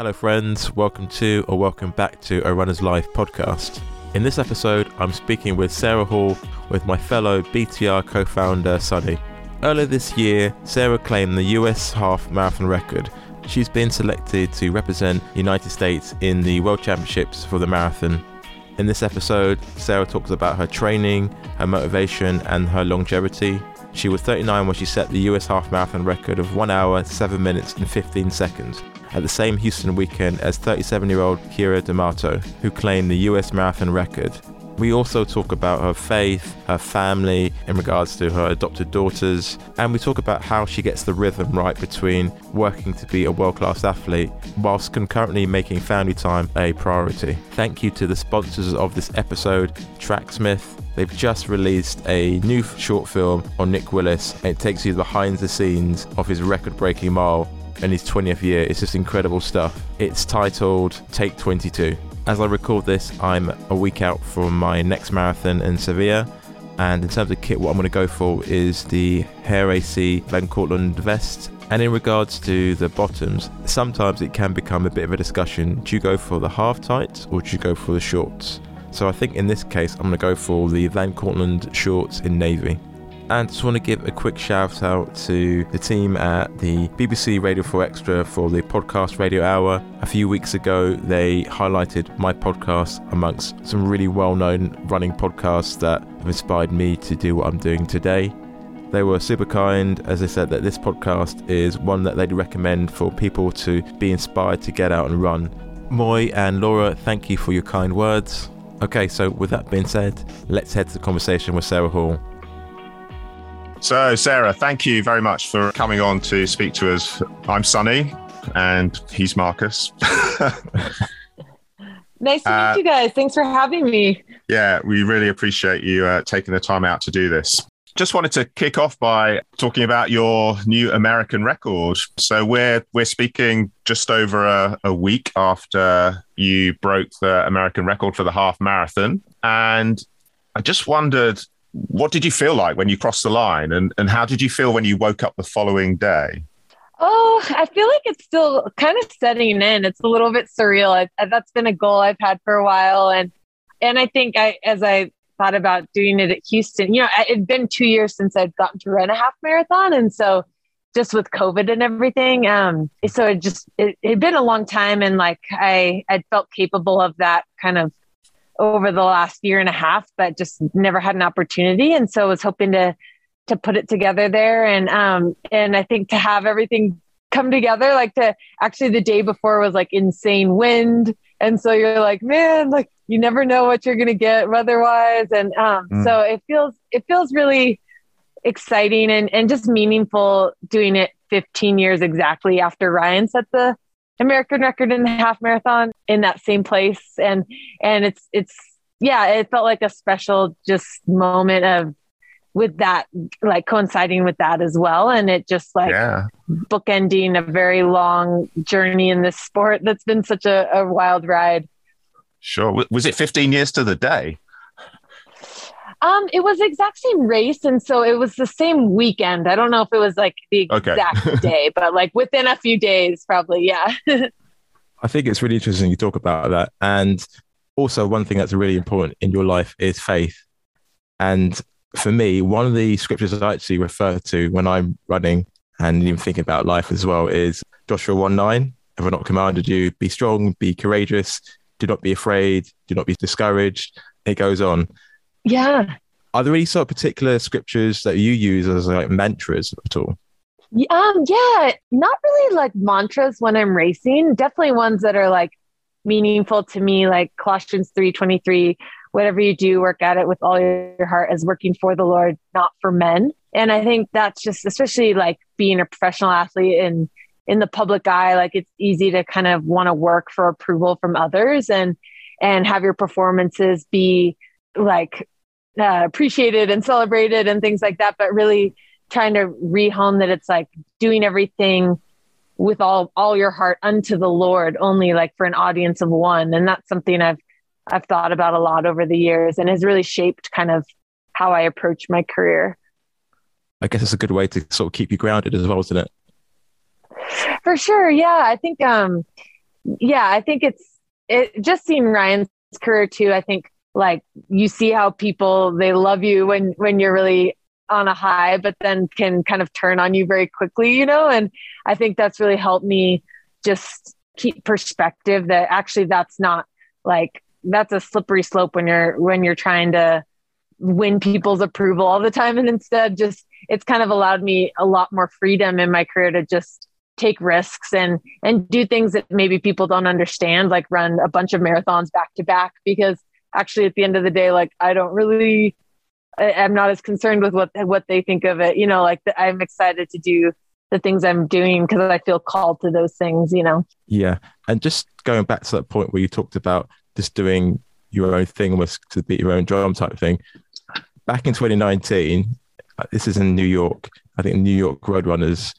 Hello, friends. Welcome to or welcome back to a Runner's Life podcast. In this episode, I'm speaking with Sara Hall with my fellow BTR co founder, Sonny. Earlier this year, Sara claimed the US half marathon record. She's been selected to represent the United States in the World Championships for the marathon. In this episode, Sara talks about her training, her motivation, and her longevity. She was 39 when she set the US half marathon record of 1 hour, 7 minutes, and 15 seconds at the same Houston weekend as 37 year old Keira D'Amato, who claimed the US marathon record. We also talk about her faith, her family, in regards to her adopted daughters, and we talk about how she gets the rhythm right between working to be a world class athlete whilst concurrently making family time a priority. Thank you to the sponsors of this episode, Tracksmith. They've just released a new short film on Nick Willis, it takes you behind the scenes of his record breaking mile in his 20th year. It's just incredible stuff. It's titled Take 22. As I record this, I'm a week out from my next marathon in Sevilla. And in terms of kit, what I'm going to go for is the Hare AC Van Cortlandt vest. And in regards to the bottoms, sometimes it can become a bit of a discussion. Do you go for the half tights or do you go for the shorts? So I think in this case, I'm going to go for the Van Cortlandt shorts in navy. And just want to give a quick shout out to the team at the BBC Radio 4 Extra for the podcast Radio Hour. A few weeks ago, they highlighted my podcast amongst some really well known running podcasts that have inspired me to do what I'm doing today. They were super kind, as they said, that this podcast is one that they'd recommend for people to be inspired to get out and run. Moy and Laura, thank you for your kind words. Okay, so with that being said, let's head to the conversation with Sara Hall. So, Sara, thank you very much for coming on to speak to us. I'm Sonny, and he's Marcus. nice to uh, meet you guys. Thanks for having me. Yeah, we really appreciate you uh, taking the time out to do this. Just wanted to kick off by talking about your new American record. So we're we're speaking just over a, a week after you broke the American record for the half marathon, and I just wondered what did you feel like when you crossed the line and, and how did you feel when you woke up the following day? Oh, I feel like it's still kind of setting in. It's a little bit surreal. I, that's been a goal I've had for a while. And, and I think I, as I thought about doing it at Houston, you know, it'd been two years since I'd gotten to run a half marathon. And so just with COVID and everything. Um, so it just, it had been a long time. And like, I, I felt capable of that kind of over the last year and a half, but just never had an opportunity. And so I was hoping to to put it together there. And um and I think to have everything come together, like to actually the day before was like insane wind. And so you're like, man, like you never know what you're gonna get weather-wise. And um mm. so it feels it feels really exciting and, and just meaningful doing it 15 years exactly after Ryan set the American record in the half marathon in that same place. And and it's it's yeah, it felt like a special just moment of with that like coinciding with that as well and it just like yeah. bookending a very long journey in this sport that's been such a, a wild ride sure was it 15 years to the day um, it was the exact same race, and so it was the same weekend. I don't know if it was like the exact okay. day, but like within a few days, probably. Yeah. I think it's really interesting you talk about that, and also one thing that's really important in your life is faith. And for me, one of the scriptures I actually refer to when I'm running and even thinking about life as well is Joshua 1 9. Have I not commanded you? Be strong, be courageous, do not be afraid, do not be discouraged. It goes on. Yeah. Are there any sort of particular scriptures that you use as like mantras at all? Um, yeah, not really like mantras when I'm racing. Definitely ones that are like meaningful to me, like Colossians three twenty three. Whatever you do, work at it with all your heart as working for the Lord, not for men. And I think that's just, especially like being a professional athlete and in the public eye, like it's easy to kind of want to work for approval from others and and have your performances be like uh, appreciated and celebrated and things like that, but really trying to rehome that it's like doing everything with all all your heart unto the Lord, only like for an audience of one, and that's something I've I've thought about a lot over the years, and has really shaped kind of how I approach my career. I guess it's a good way to sort of keep you grounded as well, isn't it? For sure, yeah. I think um, yeah, I think it's it just seeing Ryan's career too. I think like you see how people they love you when when you're really on a high, but then can kind of turn on you very quickly, you know. And I think that's really helped me just keep perspective that actually that's not like that's a slippery slope when you're when you're trying to win people's approval all the time and instead just it's kind of allowed me a lot more freedom in my career to just take risks and and do things that maybe people don't understand like run a bunch of marathons back to back because actually at the end of the day like i don't really I, am not as concerned with what what they think of it you know like the, i'm excited to do the things i'm doing because i feel called to those things you know yeah and just going back to that point where you talked about just doing your own thing was to beat your own drum type thing back in 2019 uh, this is in new york i think new york roadrunners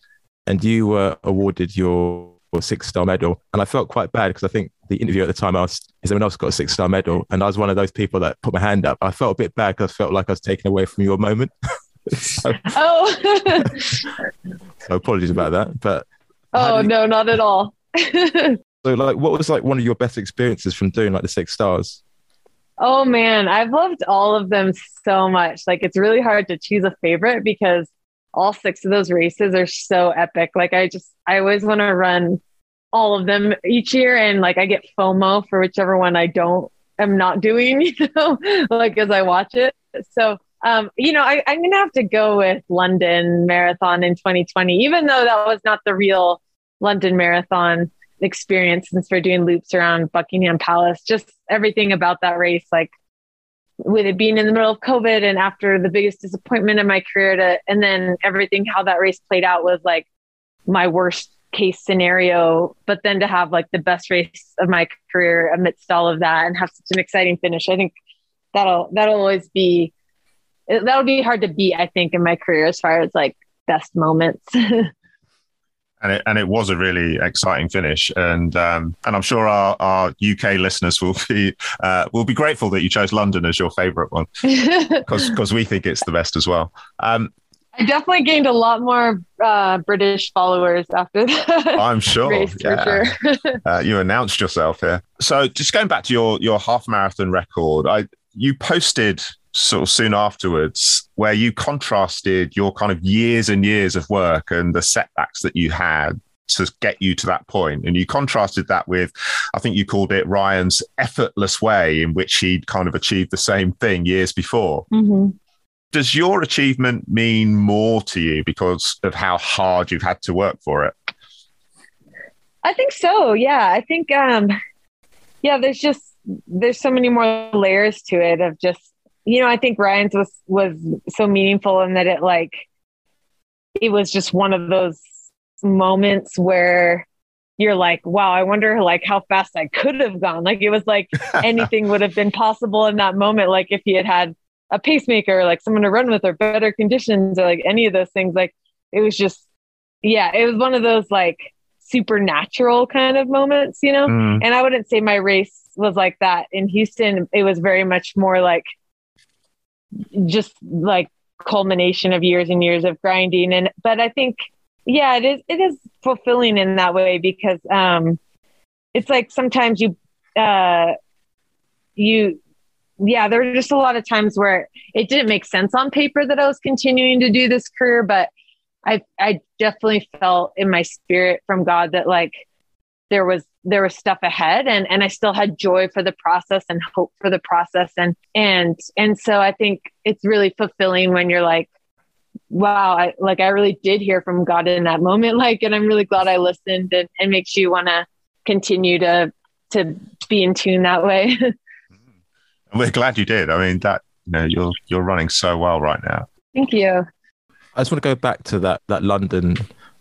and you were awarded your six star medal. And I felt quite bad because I think the interview at the time I asked, Is anyone else got a six star medal? And I was one of those people that put my hand up. I felt a bit bad because I felt like I was taken away from your moment. so, oh, so apologies about that. But oh, you, no, not at all. so, like, what was like one of your best experiences from doing like the six stars? Oh man, I've loved all of them so much. Like it's really hard to choose a favorite because all six of those races are so epic. Like I just I always want to run all of them each year and like I get FOMO for whichever one I don't am not doing, you know, like as I watch it. So um, you know, I, I'm gonna have to go with London Marathon in 2020, even though that was not the real London Marathon experience since we're doing loops around Buckingham Palace. Just everything about that race, like with it being in the middle of COVID and after the biggest disappointment in my career to, and then everything, how that race played out was like my worst case scenario. But then to have like the best race of my career amidst all of that and have such an exciting finish, I think that'll, that'll always be, that'll be hard to beat, I think, in my career as far as like best moments. and it and it was a really exciting finish. And um, and I'm sure our, our UK listeners will be uh, will be grateful that you chose London as your favourite one because because we think it's the best as well. Um, I definitely gained a lot more uh, British followers after that. I'm sure. Race, yeah. Sure. uh, you announced yourself here. So just going back to your your half marathon record, I you posted sort of soon afterwards where you contrasted your kind of years and years of work and the setbacks that you had to get you to that point and you contrasted that with i think you called it ryan's effortless way in which he'd kind of achieved the same thing years before mm-hmm. Does your achievement mean more to you because of how hard you've had to work for it i think so yeah i think um yeah there's just there's so many more layers to it of just you know, I think Ryan's was was so meaningful in that it like it was just one of those moments where you're like, wow, I wonder like how fast I could have gone. Like it was like anything would have been possible in that moment. Like if he had had a pacemaker, like someone to run with or better conditions or like any of those things, like it was just, yeah, it was one of those like supernatural kind of moments, you know? Mm. And I wouldn't say my race was like that in Houston. It was very much more like, just like culmination of years and years of grinding and but i think yeah it is it is fulfilling in that way because um it's like sometimes you uh you yeah there were just a lot of times where it didn't make sense on paper that i was continuing to do this career but i i definitely felt in my spirit from god that like there was there was stuff ahead and and I still had joy for the process and hope for the process. And and and so I think it's really fulfilling when you're like wow I like I really did hear from God in that moment like and I'm really glad I listened and, and makes you want to continue to to be in tune that way we're glad you did I mean that you know you're you're running so well right now thank you I just want to go back to that that London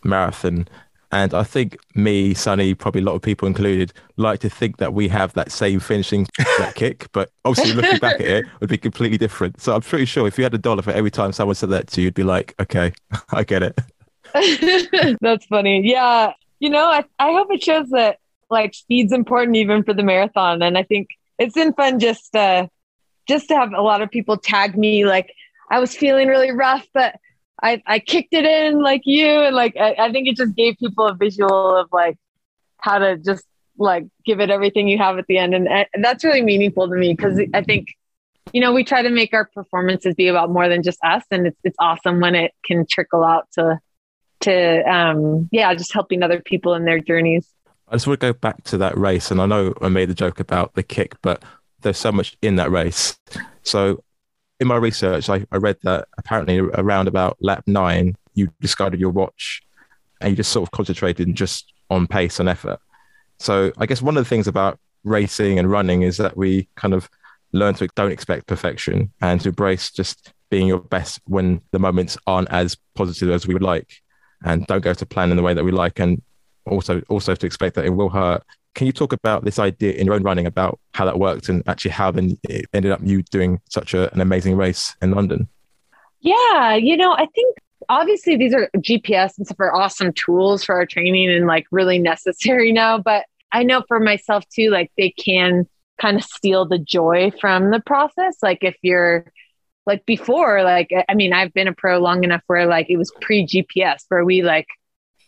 marathon and I think me, Sonny, probably a lot of people included, like to think that we have that same finishing that kick. But obviously, looking back at it, would be completely different. So I'm pretty sure if you had a dollar for every time someone said that to you, you'd be like, okay, I get it. That's funny. Yeah. You know, I, I hope it shows that like speed's important even for the marathon. And I think it's been fun just uh just to have a lot of people tag me like I was feeling really rough, but I, I kicked it in like you and like I, I think it just gave people a visual of like how to just like give it everything you have at the end. And, and that's really meaningful to me because I think, you know, we try to make our performances be about more than just us. And it's, it's awesome when it can trickle out to, to, um, yeah, just helping other people in their journeys. I just want to go back to that race. And I know I made a joke about the kick, but there's so much in that race. So in my research, I, I read that apparently around about lap nine, you discarded your watch and you just sort of concentrated just on pace and effort. So I guess one of the things about racing and running is that we kind of learn to don't expect perfection and to embrace just being your best when the moments aren't as positive as we would like and don't go to plan in the way that we like and also also to expect that it will hurt can you talk about this idea in your own running about how that worked and actually how then it ended up you doing such a, an amazing race in London? Yeah, you know, I think obviously these are GPS and stuff are awesome tools for our training and like really necessary now. But I know for myself too, like they can kind of steal the joy from the process. Like if you're like before, like, I mean, I've been a pro long enough where like it was pre GPS where we like,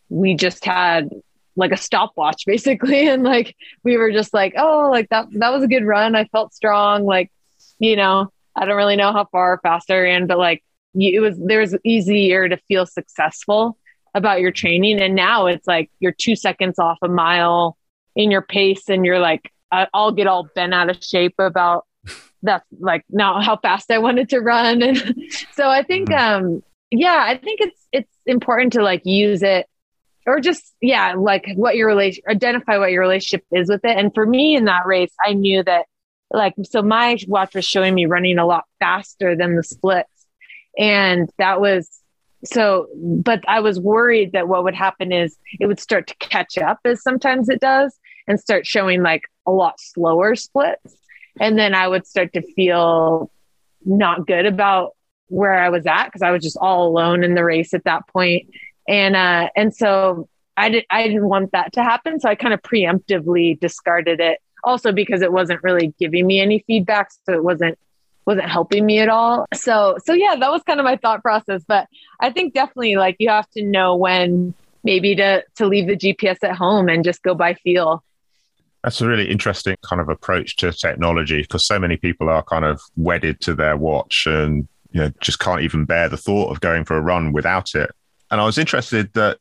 we just had like a stopwatch basically. And like we were just like oh like that that was a good run. I felt strong. Like you know i don't really know how far fast i ran but like it was there was easier to feel successful about your training. And now it's like you're two seconds off a mile in your pace and you're like i'll get all bent out of shape about that's like now how fast i wanted to run. And so i think mm-hmm. um yeah i think it's it's important to like use it or just yeah like what your relation identify what your relationship is with it. And for me in that race i knew that like so my watch was showing me running a lot faster than the splits. And that was so but i was worried that what would happen is it would start to catch up as sometimes it does and start showing like a lot slower splits. And then i would start to feel not good about where i was at because i was just all alone in the race at that point and uh, and so I did I didn't want that to happen, so I kind of preemptively discarded it. Also because it wasn't really giving me any feedback, so it wasn't wasn't helping me at all. So so yeah, that was kind of my thought process. But I think definitely like you have to know when maybe to to leave the GPS at home and just go by feel. That's a really interesting kind of approach to technology because so many people are kind of wedded to their watch and you know just can't even bear the thought of going for a run without it. And I was interested that,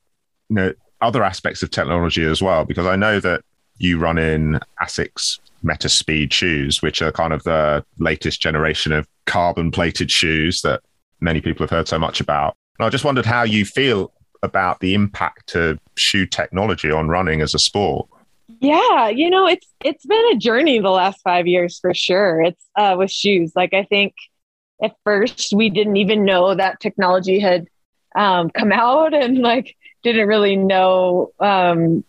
you know, other aspects of technology as well, because I know that you run in ASICS Meta Speed shoes, which are kind of the latest generation of carbon plated shoes that many people have heard so much about. And I just wondered how you feel about the impact of shoe technology on running as a sport. Yeah, you know, it's it's been a journey the last 5 years for sure. It's uh with shoes. Like I think at first we didn't even know that technology had um, come out and like didn't really know um,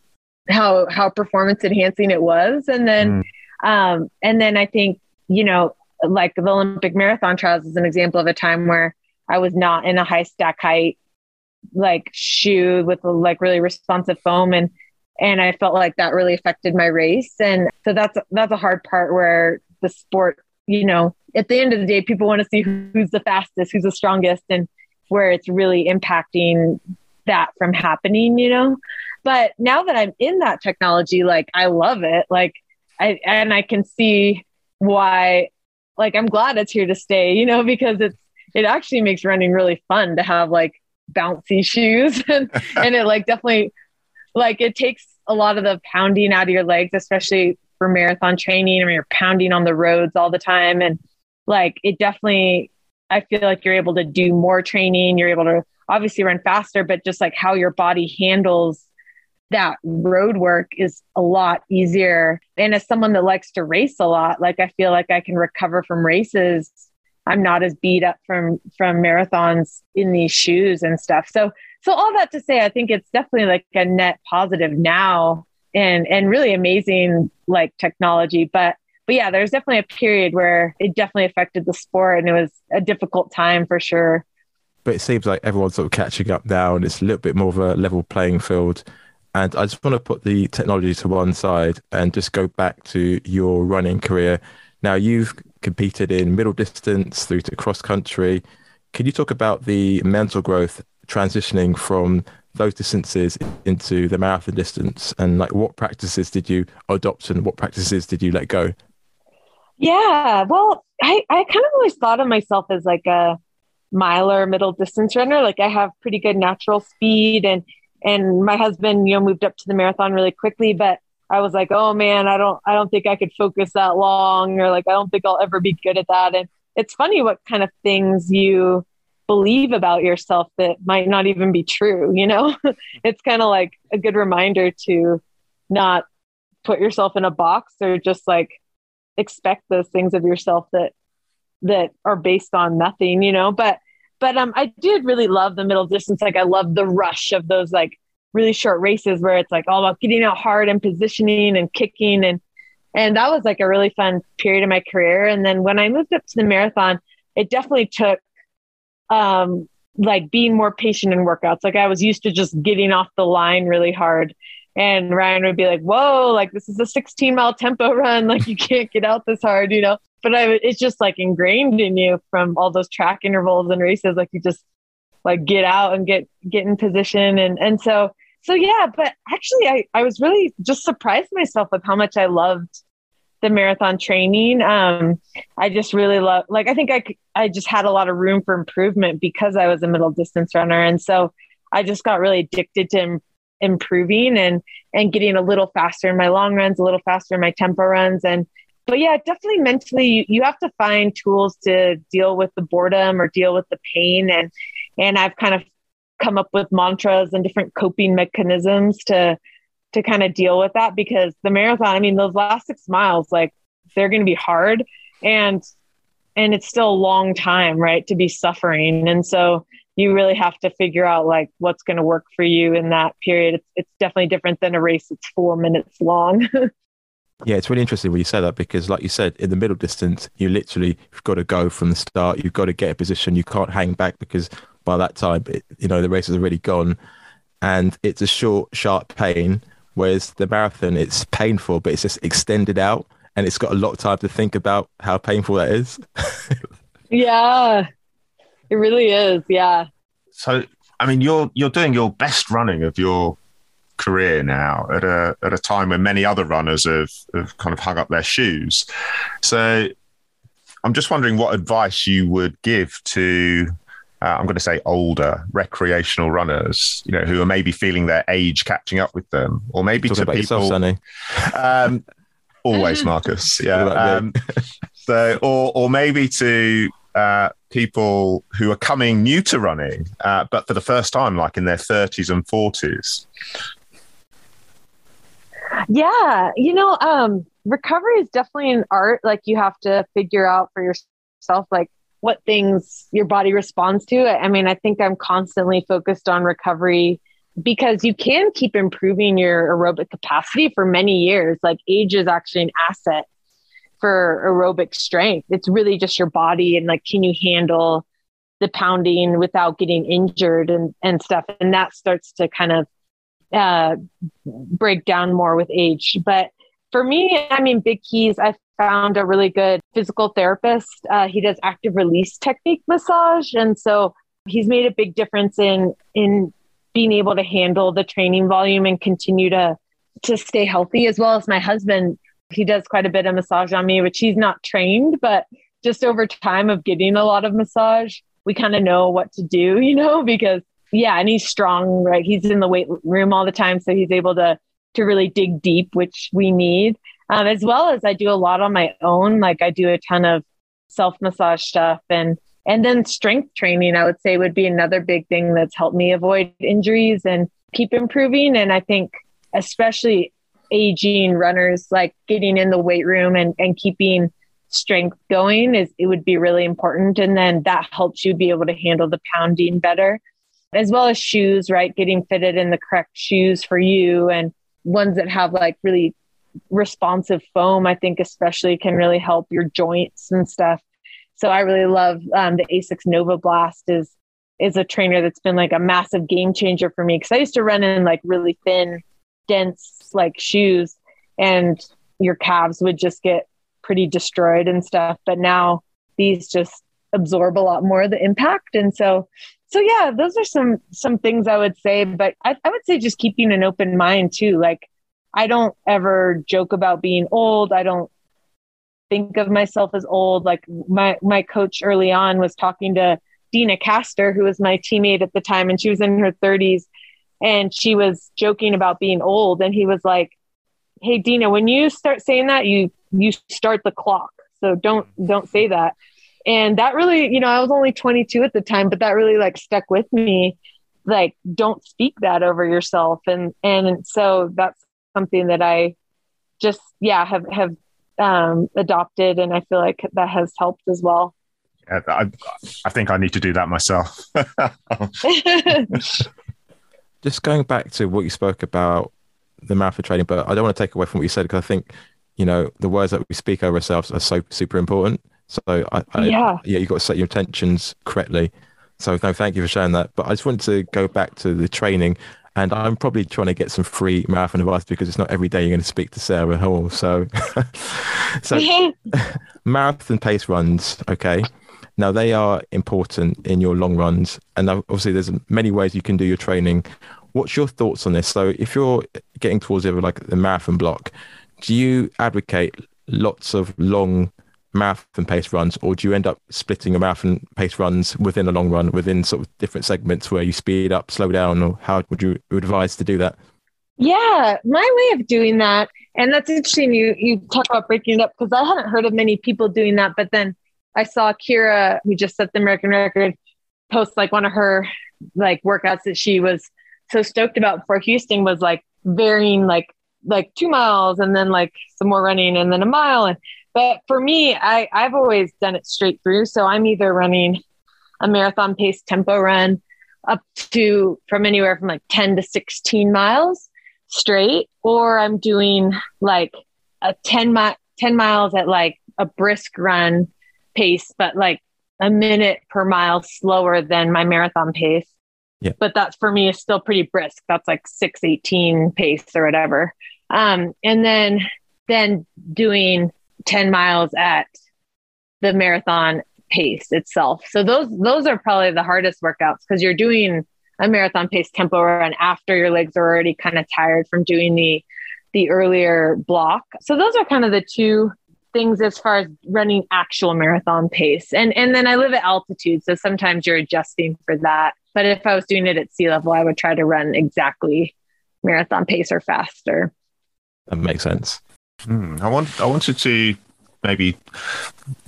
how how performance enhancing it was. And then mm. um, and then i think you know like the olympic marathon trials is an example of a time where i was not in a high stack height like shoe with like really responsive foam. And and i felt like that really affected my race. And so that's that's a hard part where the sport you know at the end of the day people want to see who's the fastest who's the strongest. And where it's really impacting that from happening, you know? But now that I'm in that technology, like I love it. Like I and I can see why like I'm glad it's here to stay, you know, because it's it actually makes running really fun to have like bouncy shoes and, and it like definitely like it takes a lot of the pounding out of your legs, especially for marathon training. I mean, you're pounding on the roads all the time. And like it definitely I feel like you're able to do more training. You're able to obviously run faster, but just like how your body handles that road work is a lot easier. And as someone that likes to race a lot, like I feel like I can recover from races. I'm not as beat up from from marathons in these shoes and stuff. So so all that to say, I think it's definitely like a net positive now and and really amazing like technology. But but yeah, there's definitely a period where it definitely affected the sport and it was a difficult time for sure. But it seems like everyone's sort of catching up now and it's a little bit more of a level playing field. And I just want to put the technology to one side and just go back to your running career. Now, you've competed in middle distance through to cross country. Can you talk about the mental growth transitioning from those distances into the marathon distance and like what practices did you adopt and what practices did you let go yeah well i i kind of always thought of myself as like a miler middle distance runner. Like i have pretty good natural speed and and my husband you know moved up to the marathon really quickly but i was like oh man i don't i don't think i could focus that long or like i don't think i'll ever be good at that. And it's funny what kind of things you believe about yourself that might not even be true you know? It's kind of like a good reminder to not put yourself in a box or just like expect those things of yourself that that are based on nothing you know but but um i did really love the middle distance like i love the rush of those like really short races where it's like all about getting out hard and positioning and kicking and and that was like a really fun period of my career and then when i moved up to the marathon it definitely took um, like being more patient in workouts. Like I was used to just getting off the line really hard. And Ryan would be like, whoa, like this is a 16 mile tempo run. Like you can't get out this hard, you know? But I, it's just like ingrained in you from all those track intervals and races. Like you just like get out and get, get in position. And, and so, so yeah, but actually I, I was really just surprised myself with how much I loved the marathon training. Um, I just really love, like, I think I, I just had a lot of room for improvement because I was a middle distance runner. And so I just got really addicted to improving and, and getting a little faster in my long runs, a little faster in my tempo runs. And, but yeah, definitely mentally, you, you have to find tools to deal with the boredom or deal with the pain. And, and I've kind of come up with mantras and different coping mechanisms to, to kind of deal with that because the marathon, I mean, those last six miles, like they're going to be hard and, and it's still a long time, right. To be suffering. And so you really have to figure out like what's going to work for you in that period. It's, it's definitely different than a race that's four minutes long. Yeah, it's really interesting when you say that because, like you said, in the middle distance, you literally have got to go from the start. You've got to get a position. You can't hang back because by that time, it, you know, the race has already gone, and it's a short, sharp pain. Whereas the marathon, it's painful, but it's just extended out and it's got a lot of time to think about how painful that is. yeah, it really is. Yeah. So, I mean, you're you're doing your best running of your career now at a at a time when many other runners have, have kind of hung up their shoes. So, I'm just wondering what advice you would give to uh, I'm going to say older recreational runners, you know, who are maybe feeling their age catching up with them, or maybe Talking to people. Yourself, um, always, Marcus. Yeah. Um, so, or or maybe to uh, people who are coming new to running, uh, but for the first time, like in their 30s and 40s. Yeah, you know, um, recovery is definitely an art. Like you have to figure out for yourself, like what things your body responds to. I mean, I think I'm constantly focused on recovery because you can keep improving your aerobic capacity for many years. Like age is actually an asset for aerobic strength. It's really just your body and like, can you handle the pounding without getting injured and, and stuff? And that starts to kind of uh, break down more with age. But for me, I mean, big keys, I found a really good physical therapist. Uh, he does active release technique massage, and so he's made a big difference in in being able to handle the training volume and continue to to stay healthy. As well as my husband, he does quite a bit of massage on me, which he's not trained, but just over time of getting a lot of massage, we kind of know what to do, you know, because yeah, and he's strong, right? He's in the weight room all the time, so he's able to to really dig deep, which we need um, as well as I do a lot on my own. Like I do a ton of self massage stuff and and then strength training. I would say would be another big thing that's helped me avoid injuries and keep improving. And I think especially aging runners, like getting in the weight room and and keeping strength going is it would be really important and then that helps you be able to handle the pounding better as well as shoes right getting fitted in the correct shoes for you and ones that have like really responsive foam, I think especially can really help your joints and stuff. So I really love um, the Asics Nova Blast is is a trainer that's been like a massive game changer for me because I used to run in like really thin, dense like shoes, and your calves would just get pretty destroyed and stuff. But now these just absorb a lot more of the impact, and so so yeah, those are some some things I would say, but I, I would say just keeping an open mind too. Like I don't ever joke about being old. I don't think of myself as old. Like my my coach early on was talking to Deena Kastor, who was my teammate at the time, and she was in her 30s, and she was joking about being old, and he was like, "Hey, Deena when you start saying that, you you start the clock. So don't don't say that." and that really you know i was only 22 at the time but that really like stuck with me. Like don't speak that over yourself. And and so that's something that i just yeah have have um adopted and i feel like that has helped as well. Yeah, I, I think i need to do that myself just going back to what you spoke about the marathon training but i don't want to take away from what you said because i think you know the words that we speak over ourselves are so super important so I, I yeah, yeah, you got to set your intentions correctly. So no, thank you for sharing that. But I just wanted to go back to the training, and I'm probably trying to get some free marathon advice because it's not every day you're going to speak to Sara Hall. So, so marathon pace runs, okay. Now they are important in your long runs, and obviously there's many ways you can do your training. What's your thoughts on this? So if you're getting towards the like the marathon block, do you advocate lots of long marathon pace runs, or do you end up splitting your marathon pace runs within a long run within sort of different segments where you speed up, slow down, or how would you advise to do that? Yeah, my way of doing that, and that's interesting. You you talk about breaking it up because I hadn't heard of many people doing that, but then I saw Keira, who just set the American record, post like one of her like workouts that she was so stoked about for Houston was like varying like like two miles and then like some more running and then a mile and but for me, I, I've always done it straight through. So I'm either running a marathon pace tempo run up to from anywhere from like 10 to 16 miles straight, or I'm doing like a 10 mile 10 miles at like a brisk run pace, but like a minute per mile slower than my marathon pace. Yeah. But that's for me is still pretty brisk. That's like 618 pace or whatever. Um, and then then doing 10 miles at the marathon pace itself. So those those are probably the hardest workouts because you're doing a marathon pace tempo run after your legs are already kind of tired from doing the the earlier block. So those are kind of the two things as far as running actual marathon pace. And and then I live at altitude, so sometimes you're adjusting for that. But if I was doing it at sea level, I would try to run exactly marathon pace or faster. That makes sense. Hmm. I want I wanted to maybe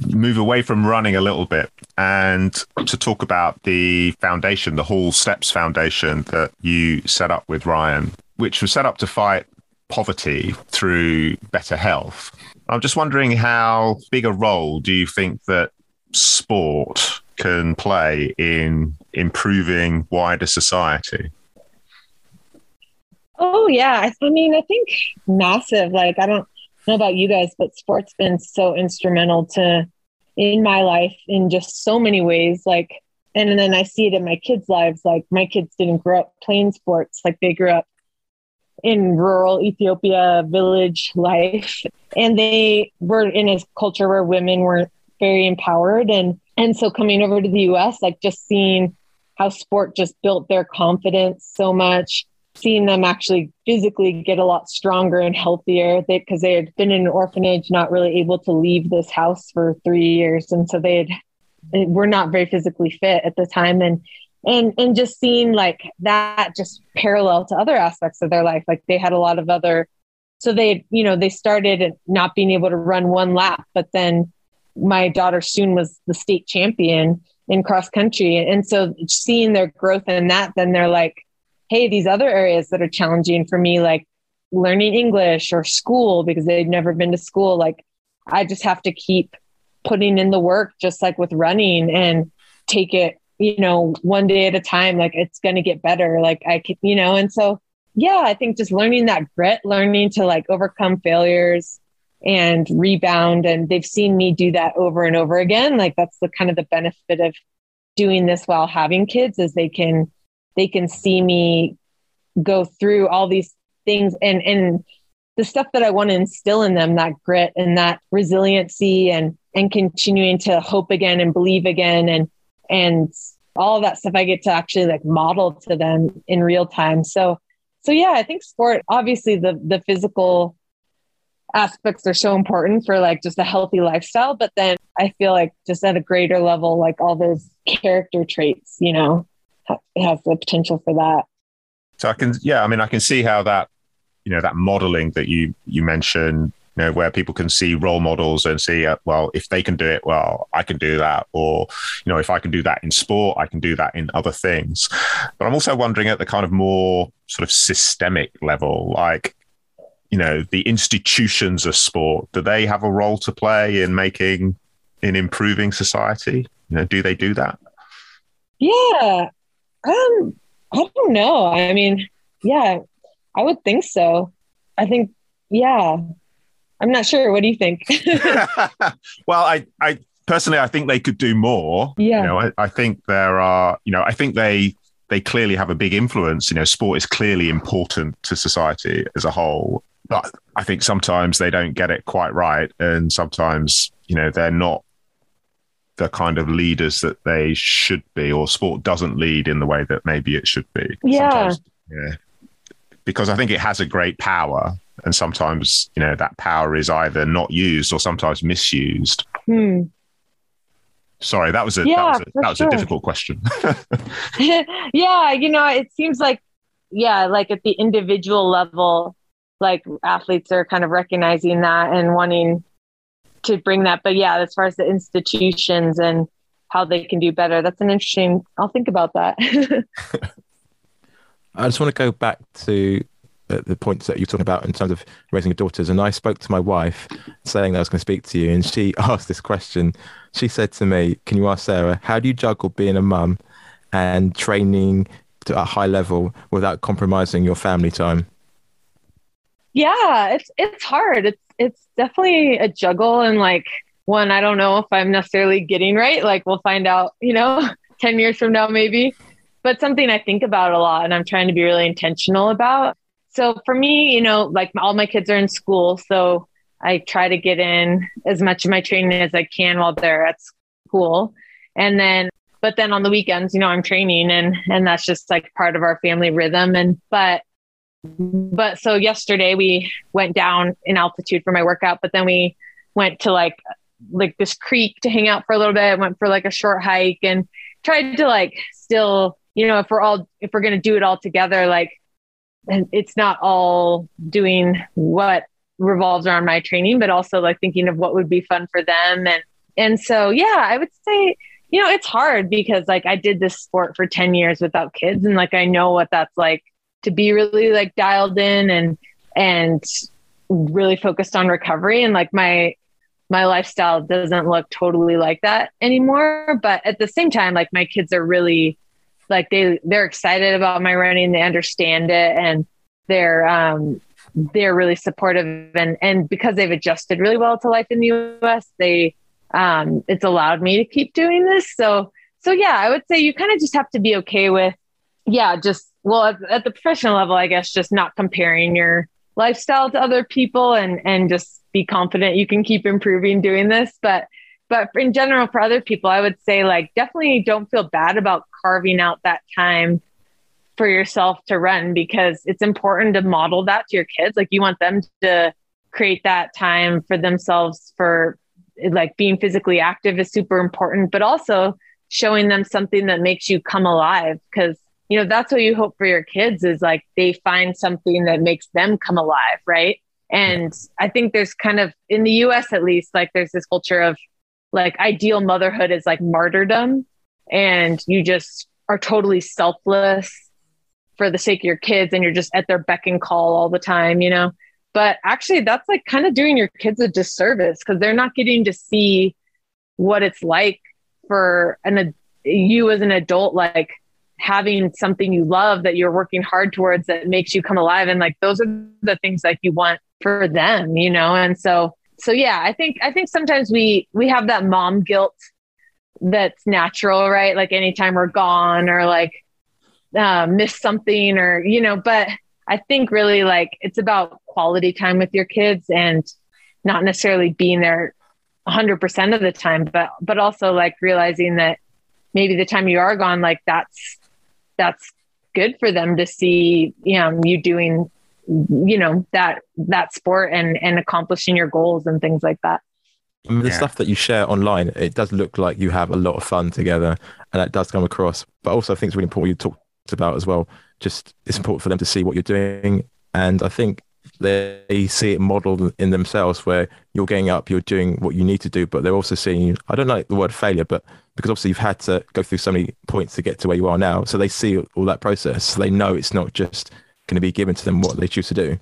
move away from running a little bit and to talk about the foundation, the Hall Steps Foundation that you set up with Ryan, which was set up to fight poverty through better health. I'm just wondering how big a role do you think that sport can play in improving wider society? Oh yeah, I mean, I think massive. Like, I don't know about you guys, but sport's been so instrumental to in my life in just so many ways. Like, and then I see it in my kids' lives. Like, my kids didn't grow up playing sports, like, they grew up in rural Ethiopia village life. And they were in a culture where women weren't very empowered. And and so coming over to the US, like just seeing how sport just built their confidence so much seeing them actually physically get a lot stronger and healthier because they, they, had been in an orphanage not really able to leave this house for three years and so they had were not very physically fit at the time and and and just seeing like that just parallel to other aspects of their life like they had a lot of other so they you know they started not being able to run one lap but then my daughter soon was the state champion in cross country. And so seeing their growth in that then they're like hey, these other areas that are challenging for me, like learning English or school, because they've never been to school, like I just have to keep putting in the work, just like with running and take it, you know, one day at a time. Like it's going to get better. Like I can, you know, and so, yeah, I think just learning that grit, learning to like overcome failures and rebound. And they've seen me do that over and over again. Like that's the kind of the benefit of doing this while having kids is they can they can see me go through all these things and and the stuff that I want to instill in them that grit and that resiliency and and continuing to hope again and believe again and and all that stuff I get to actually like model to them in real time. So, so yeah, I think sport, obviously the, the physical aspects are so important for like just a healthy lifestyle. But then I feel like just at a greater level, like all those character traits, you know, has the potential for that. So I can, yeah, I mean, I can see how that, you know, that modeling that you you mentioned you know, where people can see role models and see, uh, well, if they can do it, well, I can do that. Or, you know, if I can do that in sport, I can do that in other things. But I'm also wondering at the kind of more sort of systemic level, like, you know, the institutions of sport, do they have a role to play in making, in improving society? You know, do they do that? Yeah. Um, I don't know. I mean, yeah, I would think so. I think, yeah, I'm not sure. What do you think? well, I, I personally, I think they could do more. Yeah. You know, I, I think there are, you know, I think they they clearly have a big influence. You know, sport is clearly important to society as a whole. But I think sometimes they don't get it quite right. And sometimes, you know, they're not the kind of leaders that they should be, or sport doesn't lead in the way that maybe it should be. Yeah. Sometimes, yeah. Because I think it has a great power and sometimes you know that power is either not used or sometimes misused hmm. sorry that was a yeah, that was, a, that was sure. a difficult question yeah you know it seems like yeah like at the individual level like athletes are kind of recognizing that and wanting to bring that but yeah as far as the institutions and how they can do better that's an interesting i'll think about that i just want to go back to the, the points that you're talking about in terms of raising your daughters. And I spoke to my wife saying that I was going to speak to you, and she asked this question. She said to me, Can you ask Sara, how do you juggle being a mum and training to a high level without compromising your family time? Yeah, it's it's hard. It's it's definitely a juggle and like one I don't know if I'm necessarily getting right. Like we'll find out, you know, 10 years from now maybe. But something I think about a lot and I'm trying to be really intentional about so for me, you know, like all my kids are in school, so I try to get in as much of my training as I can while they're at school. And then but then on the weekends, you know, I'm training and and that's just like part of our family rhythm and but but so yesterday we went down in altitude for my workout, but then we went to like like this creek to hang out for a little bit, went for like a short hike and tried to like still, you know, if we're all if we're going to do it all together like it's not all doing what revolves around my training, but also like thinking of what would be fun for them. And, and so, yeah, I would say, you know, it's hard because like I did this sport for 10 years without kids. And like, I know what that's like to be really like dialed in and, and really focused on recovery. And like my, my lifestyle doesn't look totally like that anymore. But at the same time, like my kids are really like they they're excited about my running. They understand it and they're um they're really supportive. And and because they've adjusted really well to life in the US they um it's allowed me to keep doing this. So so yeah I would say you kind of just have to be okay with yeah just well at, at the professional level I guess just not comparing your lifestyle to other people and and just be confident you can keep improving doing this. But but in general for other people i would say like definitely don't feel bad about carving out that time for yourself to run because it's important to model that to your kids. Like you want them to create that time for themselves for like being physically active is super important but also showing them something that makes you come alive because you know that's what you hope for your kids is like they find something that makes them come alive right? And i think there's kind of in the us at least like there's this culture of like ideal motherhood is like martyrdom and you just are totally selfless for the sake of your kids and you're just at their beck and call all the time, you know? But actually, that's like kind of doing your kids a disservice because they're not getting to see what it's like for an you as an adult, like having something you love that you're working hard towards that makes you come alive. And like those are the things like you want for them, you know? And so so yeah, I think I think sometimes we we have that mom guilt that's natural, right? Like anytime we're gone or like uh, miss something or you know, but I think really like it's about quality time with your kids and not necessarily being there 100% of the time but but also like realizing that maybe the time you are gone, like that's that's good for them to see you know you doing you know that that sport and and accomplishing your goals and things like that I mean, the Yeah. stuff that you share online, it does look like you have a lot of fun together, and that does come across. But also, I think it's really important what you talked about as well. Just it's important for them to see what you're doing, and I think they see it modeled in themselves, where you're getting up, you're doing what you need to do, but they're also seeing. I don't like the word failure, but because obviously you've had to go through so many points to get to where you are now, so they see all that process. So they know it's not just going to be given to them what they choose to do.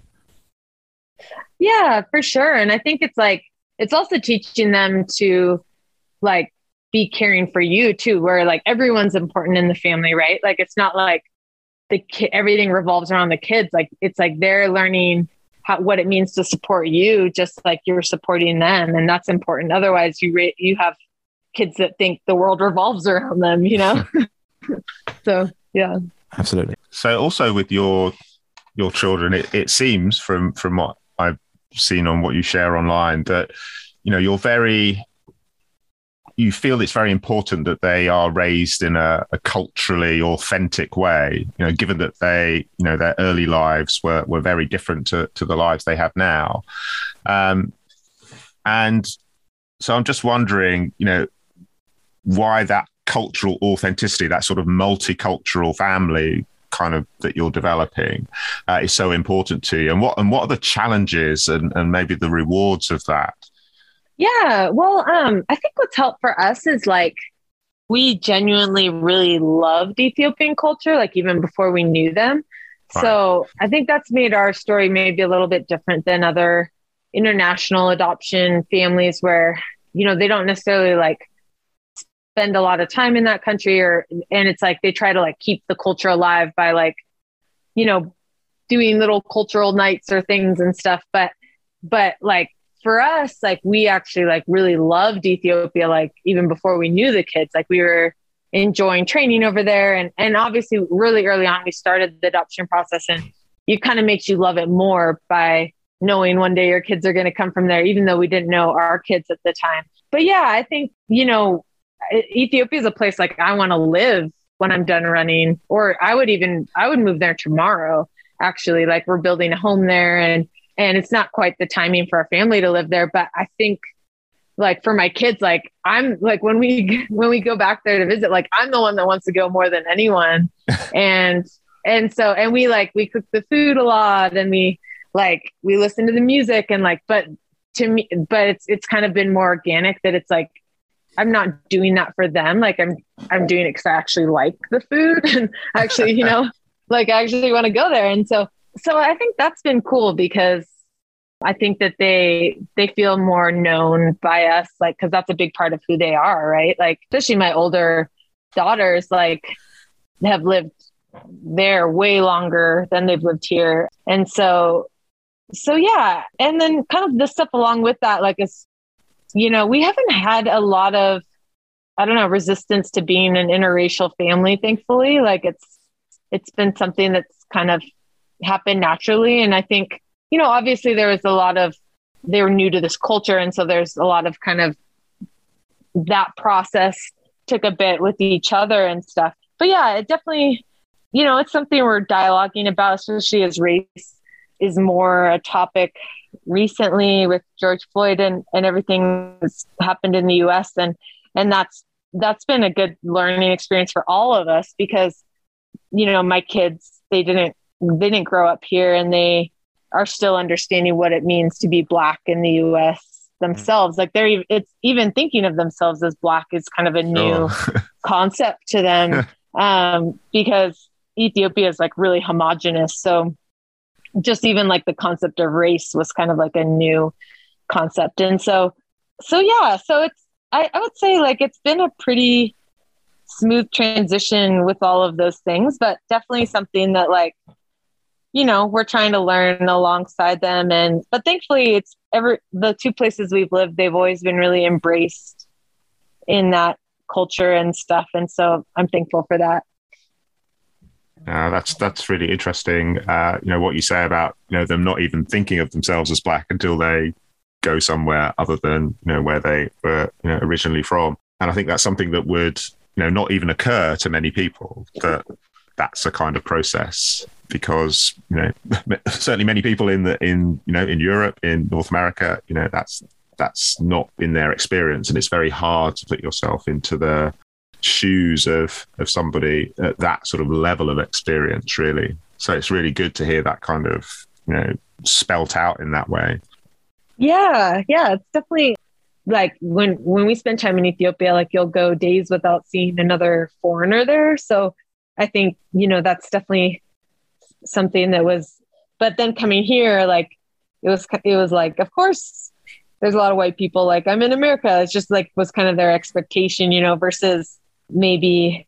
Yeah, for sure. And I think it's like it's also teaching them to like be caring for you too, where like everyone's important in the family, right? Like it's not like the ki- everything revolves around the kids. Like it's like they're learning how, what it means to support you, just like you're supporting them, and that's important. Otherwise, you ra- you have kids that think the world revolves around them, you know. so yeah. Absolutely. So also with your your children, it, it seems from from what I've seen on what you share online that you know you're very you feel it's very important that they are raised in a, a culturally authentic way. You know, given that they you know their early lives were were very different to to the lives they have now, um, and so I'm just wondering, you know, why that cultural authenticity, that sort of multicultural family kind of that you're developing uh, is so important to you and what and what are the challenges and, and maybe the rewards of that Yeah. Well, um, I think what's helped for us is like we genuinely really loved Ethiopian culture, like even before we knew them. So I think that's made our story maybe a little bit different than other international adoption families where, you know, they don't necessarily like spend a lot of time in that country or and it's like they try to like keep the culture alive by like, you know, doing little cultural nights or things and stuff. But but like for us, like we actually like really loved Ethiopia, like even before we knew the kids, like we were enjoying training over there. And, and obviously really early on, we started the adoption process and it kind of makes you love it more by knowing one day your kids are going to come from there, even though we didn't know our kids at the time. But yeah, I think, you know, Ethiopia is a place like I want to live when I'm done running, or I would even, I would move there tomorrow. Actually, like we're building a home there and and it's not quite the timing for our family to live there but i think like for my kids like i'm like when we when we go back there to visit like i'm the one that wants to go more than anyone and and so and we like we cook the food a lot and we like we listen to the music and like but to me but it's it's kind of been more organic that it's like i'm not doing that for them. Like i'm i'm doing it because i actually like the food and actually you know like i actually want to go there. And so so I think that's been cool because I think that they they feel more known by us, like because that's a big part of who they are, right? Like especially my older daughters, like have lived there way longer than they've lived here, and so so yeah, and then kind of the stuff along with that, like it's you know we haven't had a lot of I don't know resistance to being an interracial family, thankfully. Like it's it's been something that's kind of happened naturally. And I think, you know, obviously there was a lot of, they were new to this culture. And so there's a lot of kind of that process took a bit with each other and stuff. But yeah, it definitely, you know, it's something we're dialoguing about, especially as race is more a topic recently with George Floyd and, and everything that's happened in the US. And, and that's, that's been a good learning experience for all of us because, you know, my kids, they didn't they didn't grow up here and they are still understanding what it means to be black in the US themselves. Like they're it's even thinking of themselves as black is kind of a new concept to them. Um, because Ethiopia is like really homogenous. So just even like the concept of race was kind of like a new concept. And so so yeah so it's I, I would say like it's been a pretty smooth transition with all of those things but definitely something that like you know we're trying to learn alongside them. And but thankfully it's ever the two places we've lived they've always been really embraced in that culture and stuff. And so i'm thankful for that Uh, that's that's really interesting. Uh, you know what you say about you know them not even thinking of themselves as black until they go somewhere other than you know where they were you know, originally from. And I think that's something that would you know not even occur to many people that that's a kind of process because you know certainly many people in the in you know in Europe in North America you know that's that's not been their experience and it's very hard to put yourself into the shoes of of somebody at that sort of level of experience really. So it's really good to hear that kind of you know spelt out in that way. Yeah yeah it's definitely like when when we spend time in Ethiopia like you'll go days without seeing another foreigner there. So I think you know that's definitely something that was but then coming here like it was it was like of course there's a lot of white people like I'm in America. It's just like was kind of their expectation you know versus maybe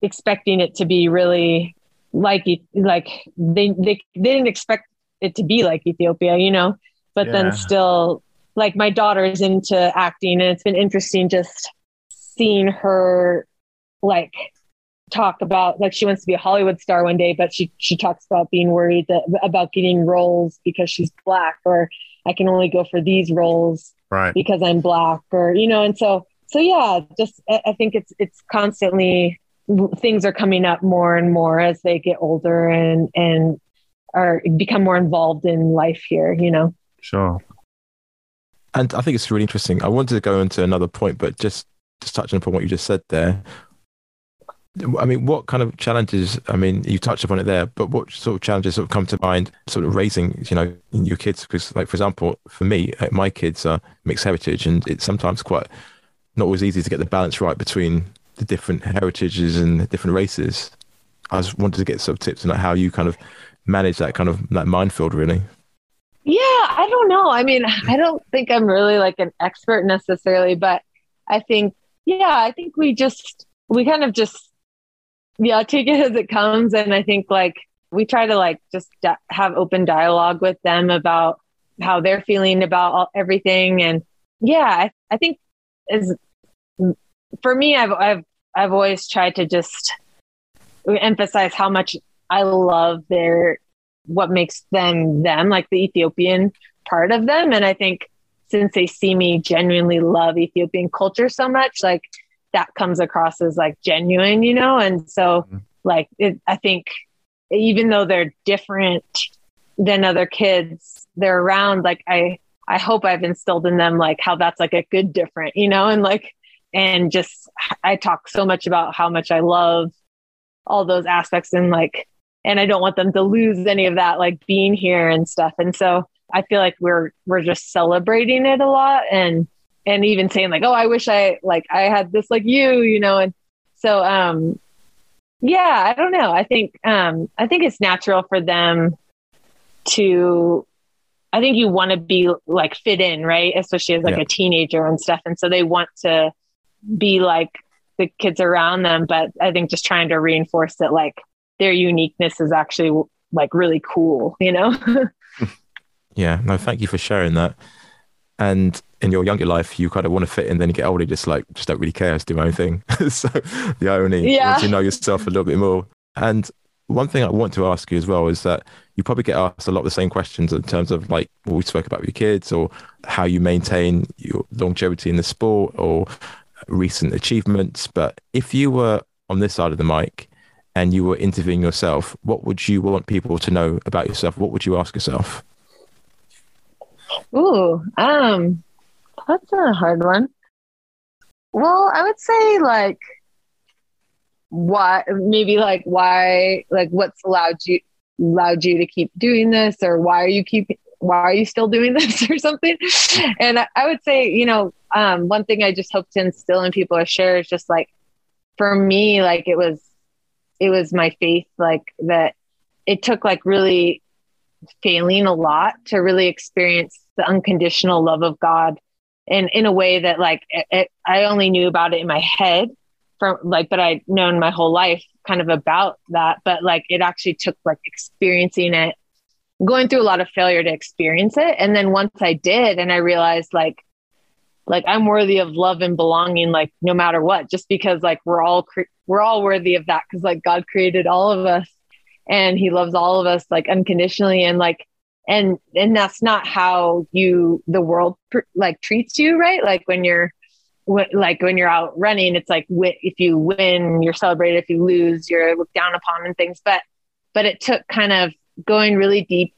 expecting it to be really like like they they, they didn't expect it to be like Ethiopia, you know, but yeah. then still like my daughter's into acting and it's been interesting just seeing her like talk about like she wants to be a Hollywood star one day, but she she talks about being worried that, about getting roles because she's black or I can only go for these roles right. because I'm black or you know, and so so yeah, just I think it's it's constantly things are coming up more and more as they get older and and are become more involved in life here. You know. Sure. And I think it's really interesting. I wanted to go into another point, but just just touching upon what you just said there. I mean, what kind of challenges? I mean, you touched upon it there, but what sort of challenges sort of come to mind? Sort of raising, you know, your kids, because, like for example, for me, uh, my kids are mixed heritage, and it's sometimes quite not always easy to get the balance right between the different heritages and the different races. I just wanted to get some tips on how you kind of manage that kind of that minefield, really. Yeah, I don't know. I mean, I don't think I'm really like an expert necessarily, but I think, yeah, I think we just, we kind of just, yeah, take it as it comes. And I think like we try to like just have open dialogue with them about how they're feeling about all, everything. And yeah, I, I think is for me I've I've I've always tried to just emphasize how much I love their what makes them them like the Ethiopian part of them and I think since they see me genuinely love Ethiopian culture so much like that comes across as like genuine you know and so mm-hmm. like it, I think even though they're different than other kids they're around like I I hope I've instilled in them like how that's like a good different, you know, and like, and just I talk so much about how much I love all those aspects and like, and I don't want them to lose any of that, like being here and stuff. And so I feel like we're, we're just celebrating it a lot and, and even saying like, oh, I wish I like I had this like you, you know, and so um yeah, I don't know. I think um I think it's natural for them to I think you want to be like fit in, right? Especially as like yeah. a teenager and stuff. And so they want to be like the kids around them. But I think just trying to reinforce that like their uniqueness is actually like really cool, you know? yeah. No, thank you for sharing that. And in your younger life, you kind of want to fit in, then you get older, just like, just don't really care, just do my own thing. so the irony, yeah. once you know yourself a little bit more. And one thing I want to ask you as well is that you probably get asked a lot of the same questions in terms of like what we spoke about with your kids or how you maintain your longevity in the sport or recent achievements. But if you were on this side of the mic and you were interviewing yourself, what would you want people to know about yourself? What would you ask yourself? Ooh, um, that's a hard one. Well, I would say like why maybe like why like what's allowed you allowed you to keep doing this or why are you keep why are you still doing this or something? And I, I would say you know um, one thing i just hope to instill in people or share is just like for me like it was it was my faith like that it took like really failing a lot to really experience the unconditional love of god and in a way that like it, it, i only knew about it in my head like, but I'd known my whole life kind of about that. But like, it actually took like experiencing it, going through a lot of failure to experience it. And then once I did, and I realized like, like I'm worthy of love and belonging, like no matter what, just because like we're all cre- we're all worthy of that because like God created all of us, and He loves all of us like unconditionally, and like and and that's not how you the world like treats you, right? Like when you're like when you're out running, it's like if you win, you're celebrated. If you lose, you're looked down upon and things. But but it took kind of going really deep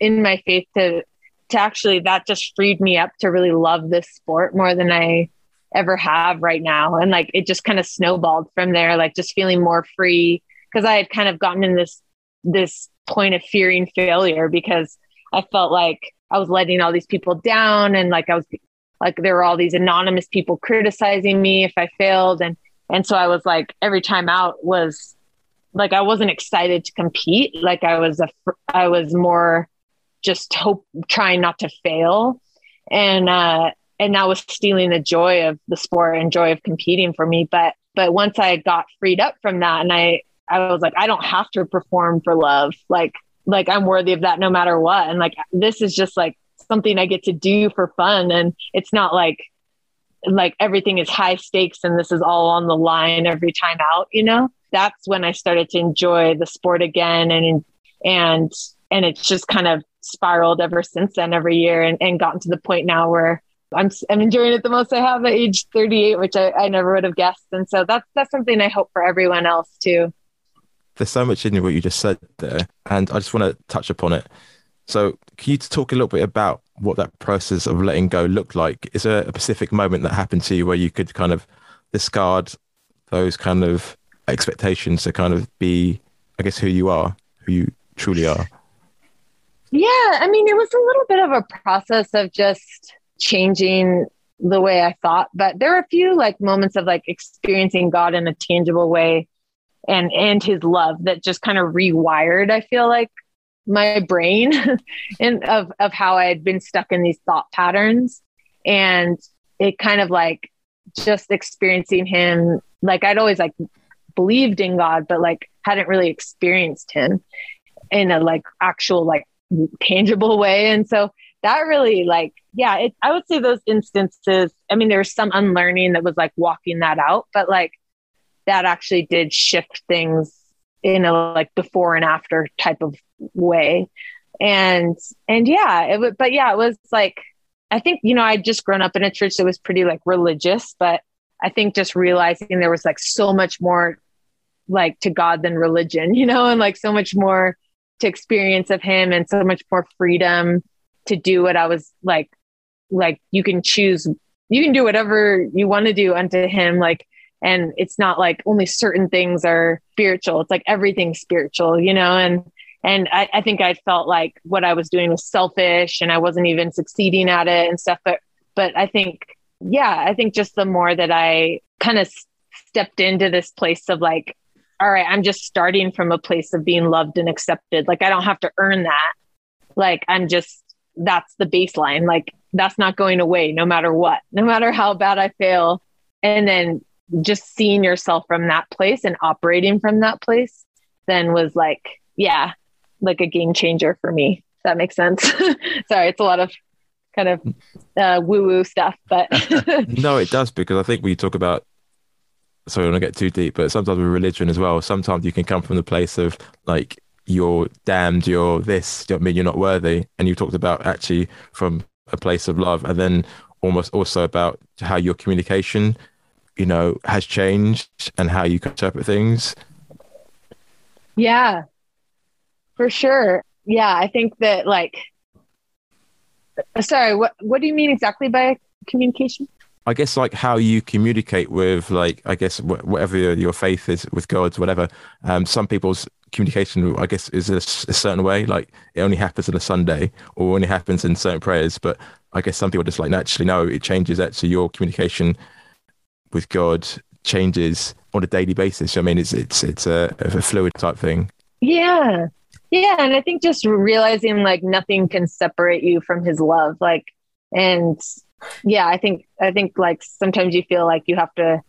in my faith to to actually that just freed me up to really love this sport more than I ever have right now. And like it just kind of snowballed from there, like just feeling more free because I had kind of gotten in this this point of fearing failure because I felt like I was letting all these people down and like I was like there were all these anonymous people criticizing me if I failed. And and so I was like every time out was like I wasn't excited to compete. Like I was a I was more just hope trying not to fail. And uh and that was stealing the joy of the sport and joy of competing for me. But but once I got freed up from that and I I was like I don't have to perform for love. Like like I'm worthy of that no matter what. And like this is just like something I get to do for fun. And it's not like, like everything is high stakes and this is all on the line every time out, you know? That's when I started to enjoy the sport again and, and, and it's just kind of spiraled ever since then every year and, and gotten to the point now where I'm, I'm enjoying it the most I have at age 38, which I, I never would have guessed. And so that's, that's something I hope for everyone else too. There's so much in what you just said there, and I just want to touch upon it. So, can you talk a little bit about what that process of letting go looked like? Is there a specific moment that happened to you where you could kind of discard those kind of expectations to kind of be, I guess, who you are, who you truly are? Yeah, I mean, it was a little bit of a process of just changing the way I thought, but there are a few like moments of like experiencing God in a tangible way and and his love that just kind of rewired I feel like my brain and of of how I had been stuck in these thought patterns. And it kind of like just experiencing him like I'd always like believed in God but like hadn't really experienced him in a like actual like tangible way. And so that really like yeah it, I would say those instances I mean there was some unlearning that was like walking that out but like that actually did shift things in a like before and after type of way. And and yeah it was but yeah it was like i think you know i'd just grown up in a church that was pretty like religious but i think just realizing there was like so much more like to god than religion you know and like so much more to experience of him and so much more freedom to do what i was like like you can choose you can do whatever you want to do unto him like and it's not like only certain things are spiritual it's like everything's spiritual you know and and I, I think i felt like what i was doing was selfish and i wasn't even succeeding at it and stuff but but i think yeah i think just the more that i kind of stepped into this place of like all right i'm just starting from a place of being loved and accepted. Like i don't have to earn that. Like i'm just that's the baseline. Like that's not going away no matter what no matter how bad i fail. And then just seeing yourself from that place and operating from that place then was like, yeah, like a game changer for me. that makes sense. Sorry, it's a lot of kind of uh, woo woo stuff, but no, it does because I think we talk about. Sorry, I don't get too deep, but sometimes with religion as well, sometimes you can come from the place of like you're damned, you're this, you know I mean, you're not worthy, and you talked about actually from a place of love, and then almost also about how your communication you know, has changed and how you interpret things? Yeah, for sure. Yeah, I think that like, sorry, what what do you mean exactly by communication? I guess like how you communicate with like I guess whatever your faith is with God, whatever. Um, some people's communication, I guess, is a, a, certain way. Like it only happens on a Sunday or only happens in certain prayers. But I guess some people just like naturally know it changes. Actually, your communication with God changes on a daily basis. I mean, it's it's it's a, a fluid type thing. Yeah, yeah, and I think just realizing like nothing can separate you from His love, like, and yeah, I think I think like sometimes you feel like you have to,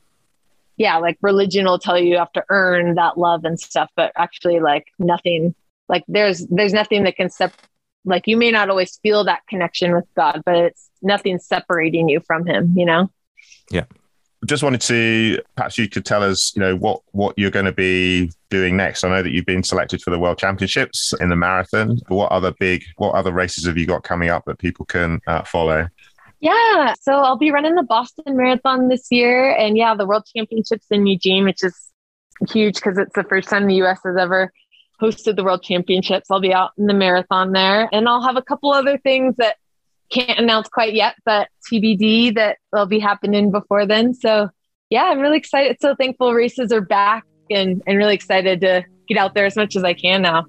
yeah, like religion will tell you you have to earn that love and stuff, but actually, like nothing, like there's there's nothing that can separate. Like you may not always feel that connection with God, but it's nothing separating you from Him. You know. Yeah just wanted to perhaps you could tell us, you know, what what you're going to be doing next. I know that you've been selected for the World Championships in the marathon. What other big, what other races have you got coming up that people can uh, follow? Yeah. So I'll be running the Boston Marathon this year. And yeah, the World Championships in Eugene, which is huge because it's the first time the US has ever hosted the World Championships. I'll be out in the marathon there. And I'll have a couple other things that can't announce quite yet, but TBD that will be happening before then. So yeah, I'm really excited. So thankful races are back and, and really excited to get out there as much as I can now.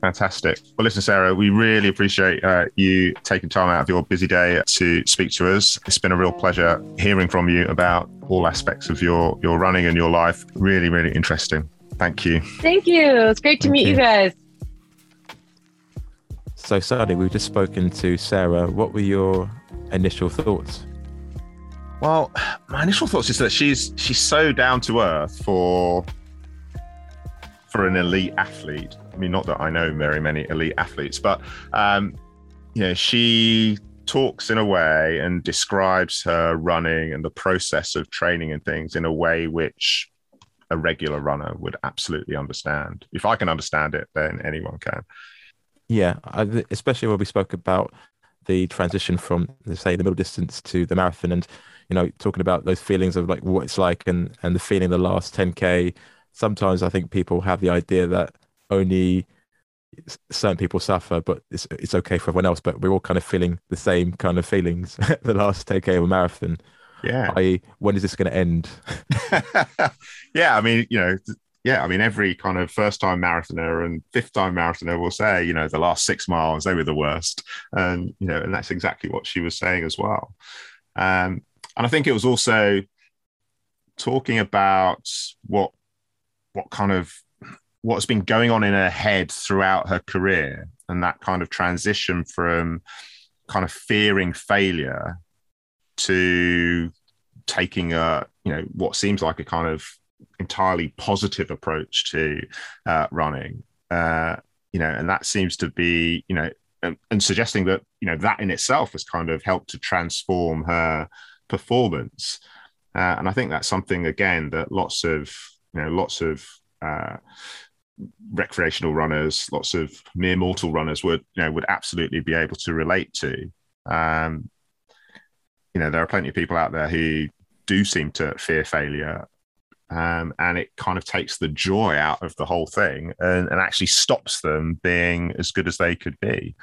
Fantastic. Well, listen, Sara, we really appreciate uh, you taking time out of your busy day to speak to us. It's been a real pleasure hearing from you about all aspects of your, your running and your life. Really, really interesting. Thank you. Thank you. It's great to Thank meet you. you guys. So, Sonny, we've just spoken to Sara. What were your initial thoughts? Well, my initial thoughts is that she's she's so down to earth for for an elite athlete. I mean, not that I know very many elite athletes, but um, you know, she talks in a way and describes her running and the process of training and things in a way which a regular runner would absolutely understand. If I can understand it, then anyone can. Yeah, especially when we spoke about the transition from, say, the middle distance to the marathon, and you know, talking about those feelings of like what it's like and and the feeling the last 10k sometimes I think people have the idea that only certain people suffer, but it's it's okay for everyone else. But we're all kind of feeling the same kind of feelings the last 10k of a marathon. Yeah. I, when is this going to end? yeah, I mean, you know, yeah, I mean, every kind of first time marathoner and fifth time marathoner will say, you know, the last six miles, they were the worst. And, you know, and that's exactly what she was saying as well. Um, and I think it was also talking about what what kind of what's been going on in her head throughout her career and that kind of transition from kind of fearing failure to taking a you know what seems like a kind of entirely positive approach to uh, running uh, you know and that seems to be you know and, and, suggesting that you know that in itself has kind of helped to transform her performance uh, and i think that's something again that lots of you know lots of uh, recreational runners, lots of mere mortal runners would you know would absolutely be able to relate to. Um, you know, there are plenty of people out there who do seem to fear failure, um, and it kind of takes the joy out of the whole thing and, and actually stops them being as good as they could be.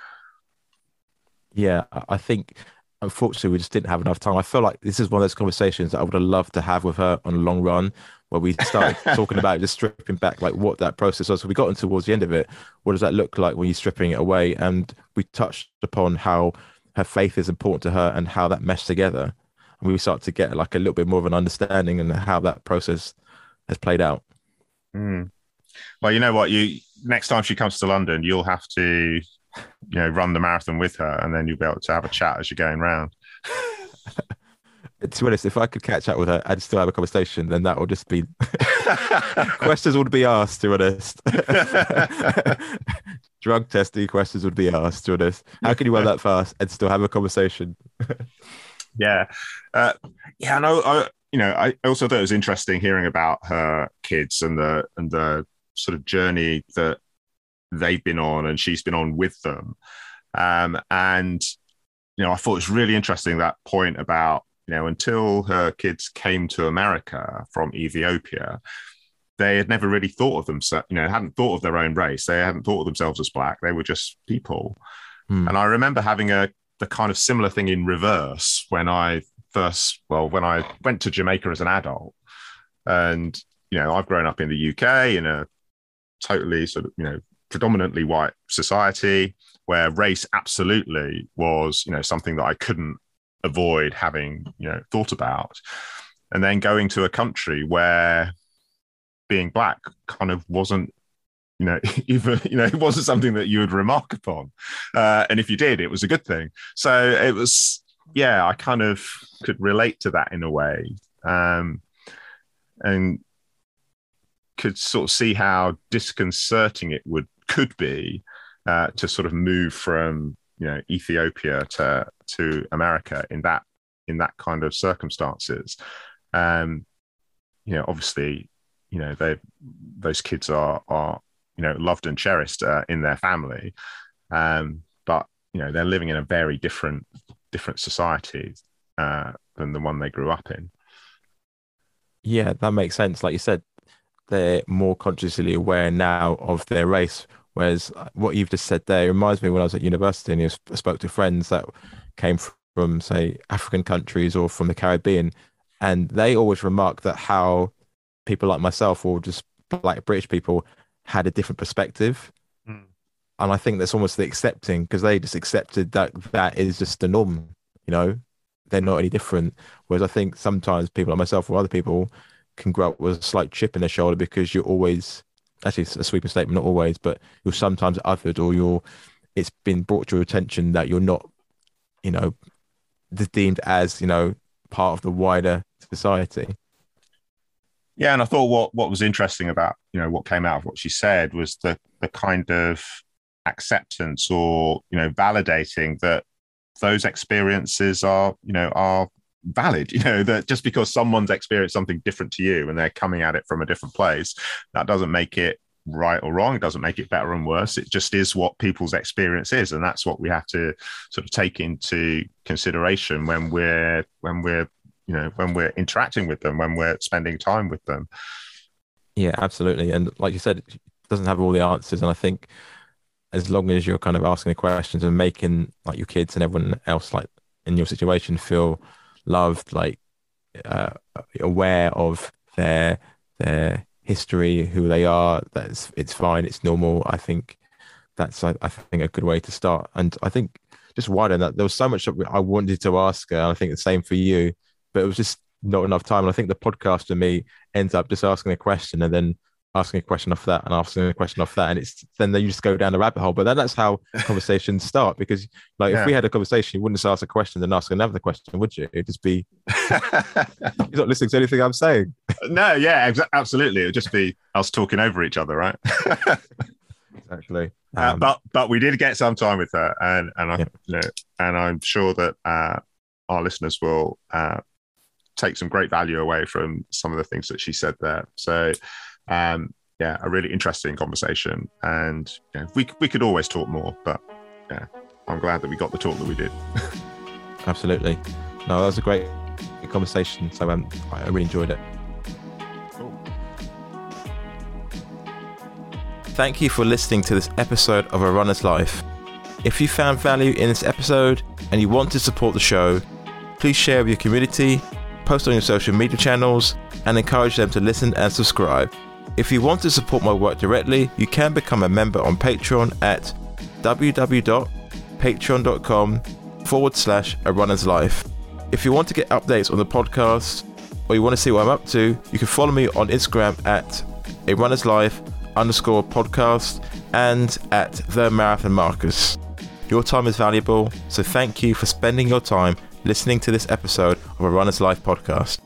Yeah, I think unfortunately we just didn't have enough time. I feel like this is one of those conversations that I would have loved to have with her on a long run where we started talking about just stripping back like what that process was. So we got towards the end of it. What does that look like when you're stripping it away? And we touched upon how her faith is important to her and how that meshed together. And we start to get like a little bit more of an understanding and how that process has played out. Mm. Well, you know what? You next time she comes to London, you'll have to, you know, run the marathon with her, and then you'll be able to have a chat as you're going round. to be honest, if I could catch up with her and still have a conversation, then that would just be questions would be asked. To be honest, drug testing questions would be asked. To be honest, how can you run that fast and still have a conversation? Yeah, uh, yeah. I know. I, you know, I also thought it was interesting hearing about her kids and the and the sort of journey that they've been on and she's been on with them. Um, and you know, I thought it was really interesting that point about you know, until her kids came to America from Ethiopia, they had never really thought of themselves, you know, hadn't thought of their own race. They hadn't thought of themselves as black. They were just people. Hmm. And I remember having a the kind of similar thing in reverse when I first, well, when I went to Jamaica as an adult. And, you know, I've grown up in the UK in a totally sort of, you know, predominantly white society where race absolutely was, you know, something that I couldn't avoid having you know thought about and then going to a country where being black kind of wasn't you know even you know it wasn't something that you would remark upon uh, and if you did it was a good thing so it was yeah i kind of could relate to that in a way um, and could sort of see how disconcerting it would could be uh, to sort of move from you know Ethiopia to to America in that in that kind of circumstances. Um, you know, obviously, you know they those kids are are you know loved and cherished uh, in their family, um, but you know they're living in a very different different society uh, than the one they grew up in. Yeah, that makes sense. Like you said, they're more consciously aware now of their race. Whereas what you've just said there reminds me when I was at university and I spoke to friends that came from, say, African countries or from the Caribbean, and they always remark that how people like myself or just black British people had a different perspective. Mm. And I think that's almost the accepting because they just accepted that that is just the norm, you know, they're not any different. Whereas I think sometimes people like myself or other people can grow up with a slight chip in their shoulder because you're always actually it's a sweeping statement, not always, but you're sometimes othered or you're it's been brought to your attention that you're not, you know, deemed as, you know, part of the wider society. Yeah, and I thought what what was interesting about you know what came out of what she said was the the kind of acceptance or you know validating that those experiences are you know are valid you know that just because someone's experienced something different to you and they're coming at it from a different place that doesn't make it right or wrong it doesn't make it better and worse. It just is what people's experience is and that's what we have to sort of take into consideration when we're when we're you know when we're interacting with them when we're spending time with them yeah absolutely and like you said doesn't have all the answers and i think as long as you're kind of asking the questions and making like your kids and everyone else like in your situation feel loved, like uh, aware of their their history, who they are, that's it's fine, it's normal. I think that's I, I think a good way to start. And I think just wider that, there was so much I wanted to ask her. I think the same for you, but it was just not enough time. And I think the podcast for me ends up just asking a question and then asking a question off that and asking a question off that. And it's then you just go down the rabbit hole. But then that's how conversations start because like yeah. if we had a conversation you wouldn't just ask a question and ask another question would you? It'd just be you're not listening to anything i'm saying. No yeah ex- absolutely. It would just be us talking over each other right? Exactly. Uh, um, uh, but but we did get some time with her and and i yeah. you know and i'm sure that uh, our listeners will uh, take some great value away from some of the things that she said there so um, yeah, a really interesting conversation. And yeah, we we could always talk more, but yeah, I'm glad that we got the talk that we did. Absolutely. No, that was a great conversation. So um, I really enjoyed it. Cool. Thank you for listening to this episode of A Runner's Life. If you found value in this episode and you want to support the show, please share with your community, post on your social media channels, and encourage them to listen and subscribe. If you want to support my work directly, you can become a member on Patreon at www.patreon.com forward slash a runner's life. If you want to get updates on the podcast or you want to see what I'm up to, you can follow me on Instagram at a runner's life underscore podcast and at the marathon marcus. Your time is valuable, so thank you for spending your time listening to this episode of a runner's life podcast.